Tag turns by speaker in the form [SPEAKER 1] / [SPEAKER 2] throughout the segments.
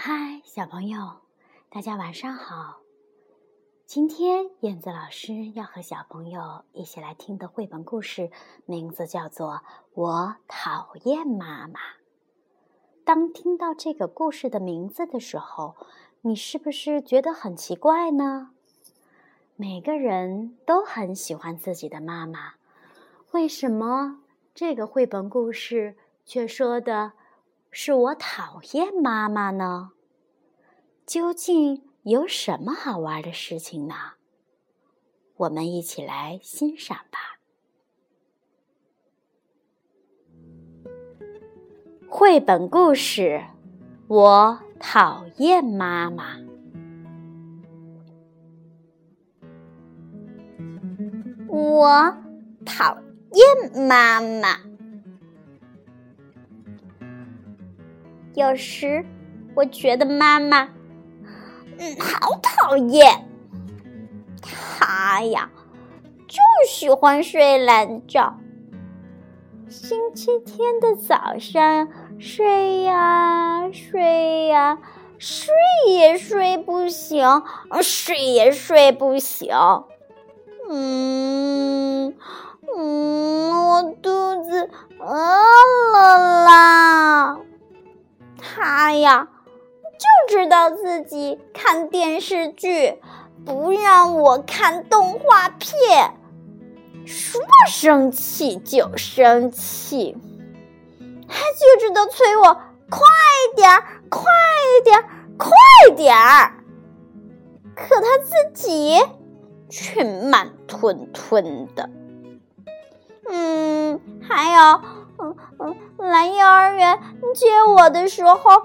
[SPEAKER 1] 嗨，小朋友，大家晚上好。今天燕子老师要和小朋友一起来听的绘本故事，名字叫做《我讨厌妈妈》。当听到这个故事的名字的时候，你是不是觉得很奇怪呢？每个人都很喜欢自己的妈妈，为什么这个绘本故事却说的？是我讨厌妈妈呢？究竟有什么好玩的事情呢？我们一起来欣赏吧。绘本故事：我讨厌妈妈。
[SPEAKER 2] 我讨厌妈妈。有时我觉得妈妈，嗯，好讨厌。她呀，就喜欢睡懒觉。星期天的早上，睡呀睡呀，睡也睡不醒，睡也睡不醒。嗯嗯，我肚子饿了呀，就知道自己看电视剧，不让我看动画片。说生气就生气，他就知道催我快点儿，快点儿，快点儿。可他自己却慢吞吞的。嗯，还有。嗯嗯，来幼儿园接我的时候，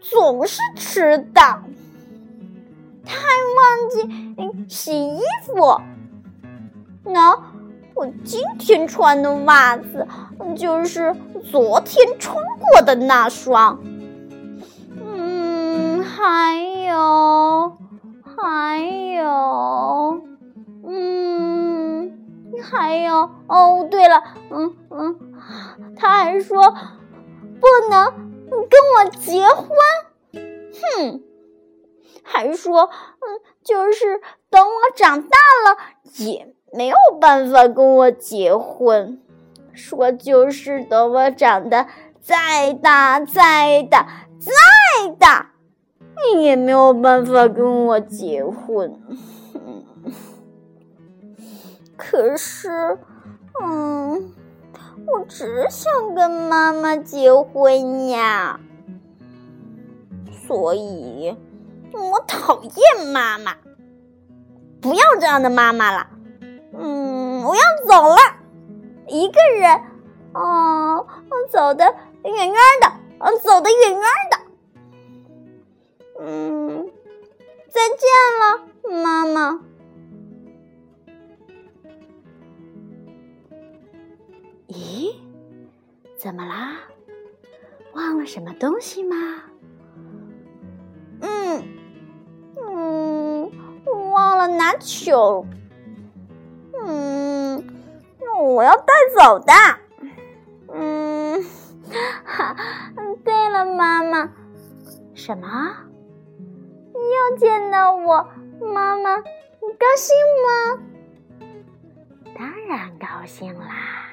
[SPEAKER 2] 总是迟到。他还忘记洗衣服。那我今天穿的袜子就是昨天穿过的那双。嗯，还有，还有，嗯，还有。哦，对了，嗯嗯。他还说不能跟我结婚，嗯！还说嗯，就是等我长大了也没有办法跟我结婚。说就是等我长得再大再大再大，也没有办法跟我结婚。可是，嗯。我只想跟妈妈结婚呀，所以我讨厌妈妈，不要这样的妈妈了。嗯，我要走了，一个人，哦，走的远远的，嗯，走的远远的。嗯，再见了，妈妈。
[SPEAKER 1] 咦，怎么啦？忘了什么东西吗？
[SPEAKER 2] 拿球。嗯，那我要带走的。嗯，哈，对了，妈妈，
[SPEAKER 1] 什么？
[SPEAKER 2] 又见到我，妈妈，你高兴吗？
[SPEAKER 1] 当然高兴啦。